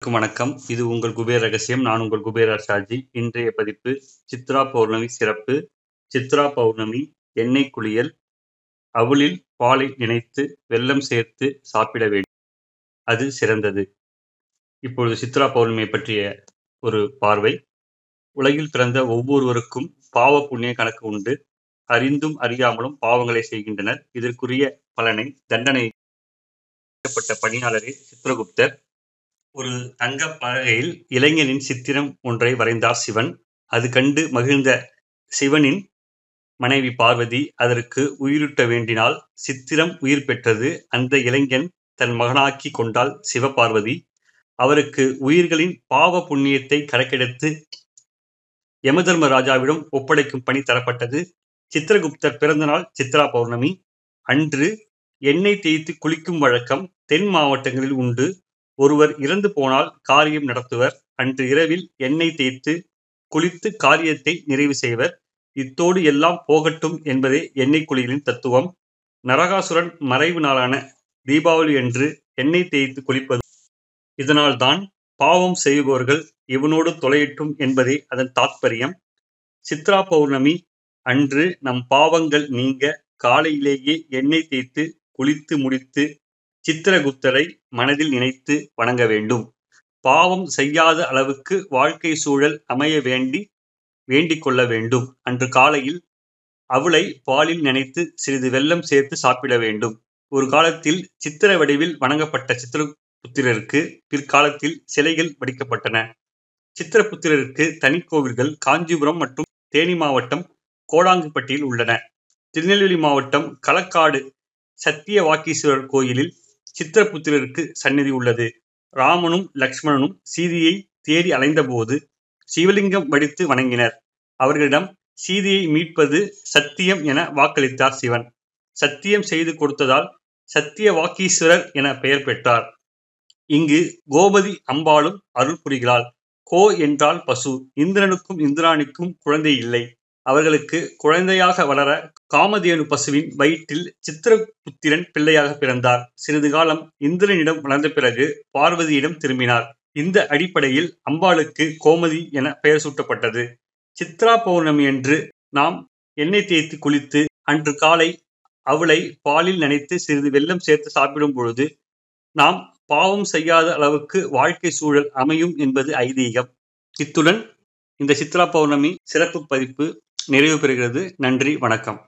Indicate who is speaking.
Speaker 1: அனைவருக்கும் வணக்கம். இது உங்கள் குபேர் ரகசியம். நான் உங்கள் குபேர ஷாஜி இன்றைய பதிப்பு சித்ரா பௌர்ணமி சிறப்பு. சித்ரா பௌர்ணமி எண்ணெய் குளியல். அவளில் பாலை நினைத்து வெள்ளம் சேர்த்து சாப்பிட வேண்டும். அது சிறந்தது. இப்பொழுது சித்ரா பௌர்ணமியை பற்றிய ஒரு பார்வை. உலகில் பிறந்த ஒவ்வொருவருக்கும் பாவ புண்ணிய கணக்கு உண்டு. அறிந்தும் அறியாமலும் பாவங்களை செய்கின்றனர். இதற்குரிய பலனை தண்டனை பணியாளரே சித்ரகுப்தர் ஒரு தங்க பலகையில் இளைஞனின் சித்திரம் ஒன்றை வரைந்தார் சிவன். அது கண்டு மகிழ்ந்த சிவனின் மனைவி பார்வதி அதற்கு உயிரூட்ட வேண்டினால் சித்திரம் உயிர் பெற்றது. அந்த இளைஞன் தன் மகனாக்கி கொண்டாள் சிவபார்வதி. அவருக்கு உயிர்களின் பாவ புண்ணியத்தை கணக்கெடுத்து யமதர்ம ராஜாவிடம் ஒப்படைக்கும் பணி தரப்பட்டது. சித்திரகுப்தர் பிறந்த நாள் சித்ரா பௌர்ணமி. அன்று எண்ணெய் தேய்த்து குளிக்கும் வழக்கம் தென் மாவட்டங்களில் உண்டு. ஒருவர் இறந்து போனால் காரியம் நடத்துவர். அன்று இரவில் எண்ணெய் தேய்த்து குளித்து காரியத்தை நிறைவு செய்வர். இத்தோடு எல்லாம் போகட்டும் என்பதே எண்ணெய் குளியலின் தத்துவம். நரகாசுரன் மறைவு நாளான தீபாவளி அன்று எண்ணெய் தேய்த்து குளிப்பது இதனால்தான் பாவம் செய்பவர்கள் இவனோடு தொலையட்டும் என்பதே அதன் தாத்பரியம். சித்ரா பௌர்ணமி அன்று நம் பாவங்கள் நீங்க காலையிலேயே எண்ணெய் தேய்த்து குளித்து முடித்து சித்திரகுப்தரை மனதில் நினைத்து வணங்க வேண்டும். பாவம் செய்யாத அளவுக்கு வாழ்க்கை சூழல் அமைய வேண்டி வேண்டிக் கொள்ள வேண்டும். அன்று காலையில் அவளை பாலில் நினைத்து சிறிது வெல்லம் சேர்த்து சாப்பிட வேண்டும். ஒரு காலத்தில் சித்திர வடிவில் வணங்கப்பட்ட சித்திரபுத்திரருக்கு பிற்காலத்தில் சிலைகள் வடிக்கப்பட்டன. சித்திரபுத்திரருக்கு தனி கோவில்கள் காஞ்சிபுரம் மற்றும் தேனி மாவட்டம் கோடாங்குப்பட்டியில் உள்ளன. திருநெல்வேலி மாவட்டம் களக்காடு சத்திய வாக்கீஸ்வரர் கோயிலில் சித்திரபுத்திரருக்கு சந்நிதி உள்ளது. ராமனும் லக்ஷ்மணனும் சீதையை தேடி அலைந்தபோது சிவலிங்கம் வடித்து வணங்கினர். அவர்களிடம் சீதையை மீட்பது சத்தியம் என வாக்களித்தார் சிவன். சத்தியம் செய்து கொடுத்ததால் சத்திய வாக்கீஸ்வரர் என பெயர் பெற்றார். இங்கு கோபதி அம்பாளும் அருள் புரிகிறாள். கோ என்றால் பசு இந்திரனுக்கும் இந்திராணிக்கும் குழந்தை இல்லை. அவர்களுக்கு குழந்தையாக வளர காமதேனு பசுவின் வயிற்றில் சித்திரபுத்திரன் பிள்ளையாக பிறந்தார். சிறிது காலம் இந்திரனிடம் வளர்ந்த பிறகு பார்வதியிடம் திரும்பினார். இந்த அடிப்படையில் அம்பாளுக்கு கோமதி என பெயர் சூட்டப்பட்டது. சித்ரா பௌர்ணமி என்று நாம் எண்ணெய் தேய்த்து குளித்து அன்று காலை அவளை பாலில் நனைத்து சிறிது வெள்ளம் சேர்த்து சாப்பிடும் பொழுது நாம் பாவம் செய்யாத அளவுக்கு வாழ்க்கை சூழல் அமையும் என்பது ஐதீகம். இத்துடன் இந்த சித்ரா பௌர்ணமி சிறப்பு பதிப்பு நிறைவு பெறுகிறது. நன்றி வணக்கம்.